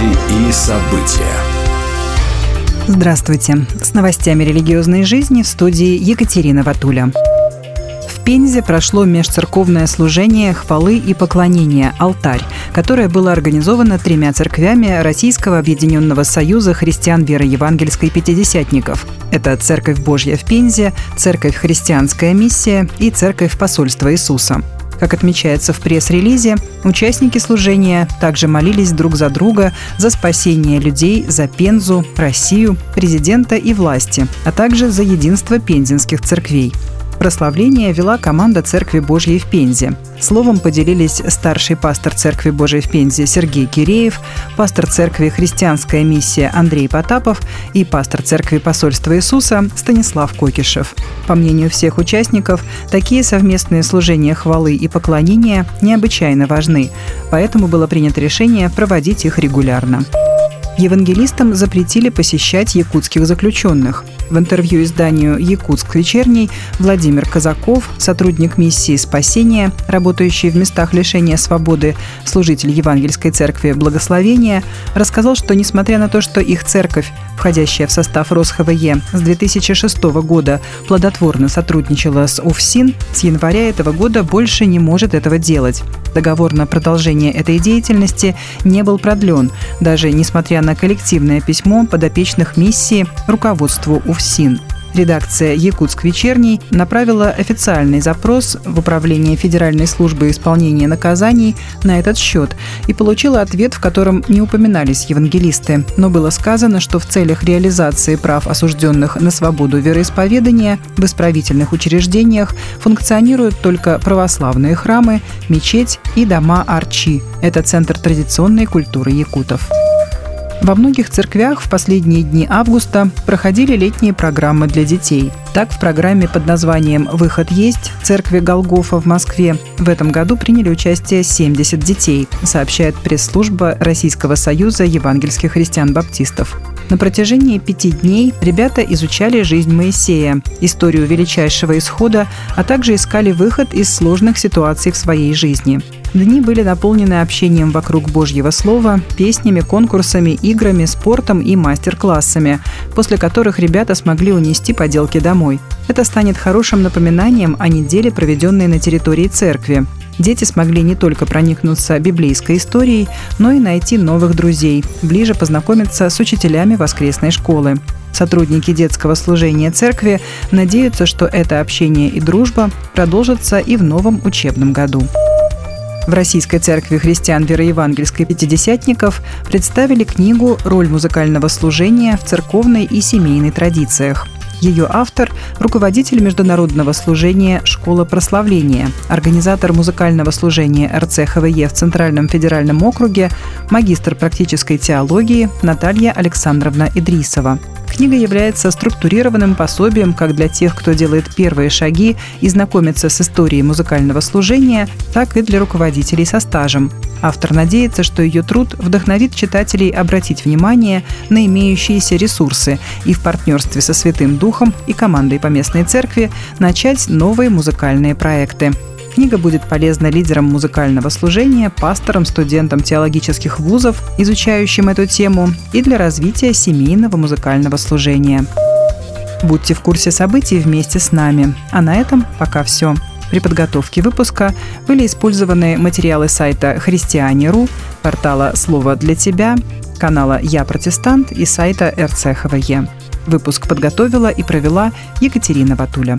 Новости и события. Здравствуйте. С новостями религиозной жизни в студии Екатерина Ватуля. В Пензе прошло межцерковное служение хвалы и поклонения «Алтарь», которое было организовано тремя церквями Российского Объединенного Союза христиан веры евангельской пятидесятников. Это Церковь Божья в Пензе, Церковь Христианская миссия и Церковь Посольства Иисуса. Как отмечается в пресс-релизе, участники служения также молились друг за друга за спасение людей, за Пензу, Россию, президента и власти, а также за единство пензенских церквей. Прославление вела команда Церкви Божьей в Пензе. Словом поделились старший пастор Церкви Божьей в Пензе Сергей Киреев, пастор Церкви Христианская миссия Андрей Потапов и пастор Церкви Посольства Иисуса Станислав Кокишев. По мнению всех участников, такие совместные служения хвалы и поклонения необычайно важны, поэтому было принято решение проводить их регулярно. Евангелистам запретили посещать якутских заключенных. В интервью изданию «Якутск вечерний» Владимир Казаков, сотрудник миссии спасения, работающий в местах лишения свободы, служитель Евангельской церкви Благословения, рассказал, что несмотря на то, что их церковь, входящая в состав РосХВЕ, с 2006 года плодотворно сотрудничала с УФСИН, с января этого года больше не может этого делать. Договор на продолжение этой деятельности не был продлен, даже несмотря на коллективное письмо подопечных миссии руководству УФСИН. Редакция «Якутск вечерний» направила официальный запрос в Управление Федеральной службы исполнения наказаний на этот счет и получила ответ, в котором не упоминались евангелисты, но было сказано, что в целях реализации прав осужденных на свободу вероисповедания в исправительных учреждениях функционируют только православные храмы, мечеть и дома Арчи. Это центр традиционной культуры якутов. Во многих церквях в последние дни августа проходили летние программы для детей. Так, в программе под названием «Выход есть» церкви Голгофа в Москве в этом году приняли участие 70 детей, сообщает пресс-служба Российского союза евангельских христиан-баптистов. На протяжении пяти дней ребята изучали жизнь Моисея, историю величайшего исхода, а также искали выход из сложных ситуаций в своей жизни. Дни были наполнены общением вокруг Божьего Слова, песнями, конкурсами, играми, спортом и мастер-классами, после которых ребята смогли унести поделки домой. Это станет хорошим напоминанием о неделе, проведенной на территории церкви. Дети смогли не только проникнуться библейской историей, но и найти новых друзей, ближе познакомиться с учителями воскресной школы. Сотрудники детского служения церкви надеются, что это общение и дружба продолжатся и в новом учебном году. В Российской церкви христиан вероевангельской пятидесятников представили книгу «Роль музыкального служения в церковной и семейной традициях». Ее автор – руководитель международного служения «Школа прославления», организатор музыкального служения РЦХВЕ в Центральном федеральном округе, магистр практической теологии Наталья Александровна Идрисова. Книга является структурированным пособием как для тех, кто делает первые шаги и знакомится с историей музыкального служения, так и для руководителей со стажем. Автор надеется, что ее труд вдохновит читателей обратить внимание на имеющиеся ресурсы и в партнерстве со Святым Духом и командой по местной церкви начать новые музыкальные проекты. Книга будет полезна лидерам музыкального служения, пасторам, студентам теологических вузов, изучающим эту тему, и для развития семейного музыкального служения. Будьте в курсе событий вместе с нами. А на этом пока все. При подготовке выпуска были использованы материалы сайта «Христиане.ру», портала «Слово для тебя», канала «Я протестант» и сайта РЦХВЕ. Выпуск подготовила и провела Екатерина Ватуля.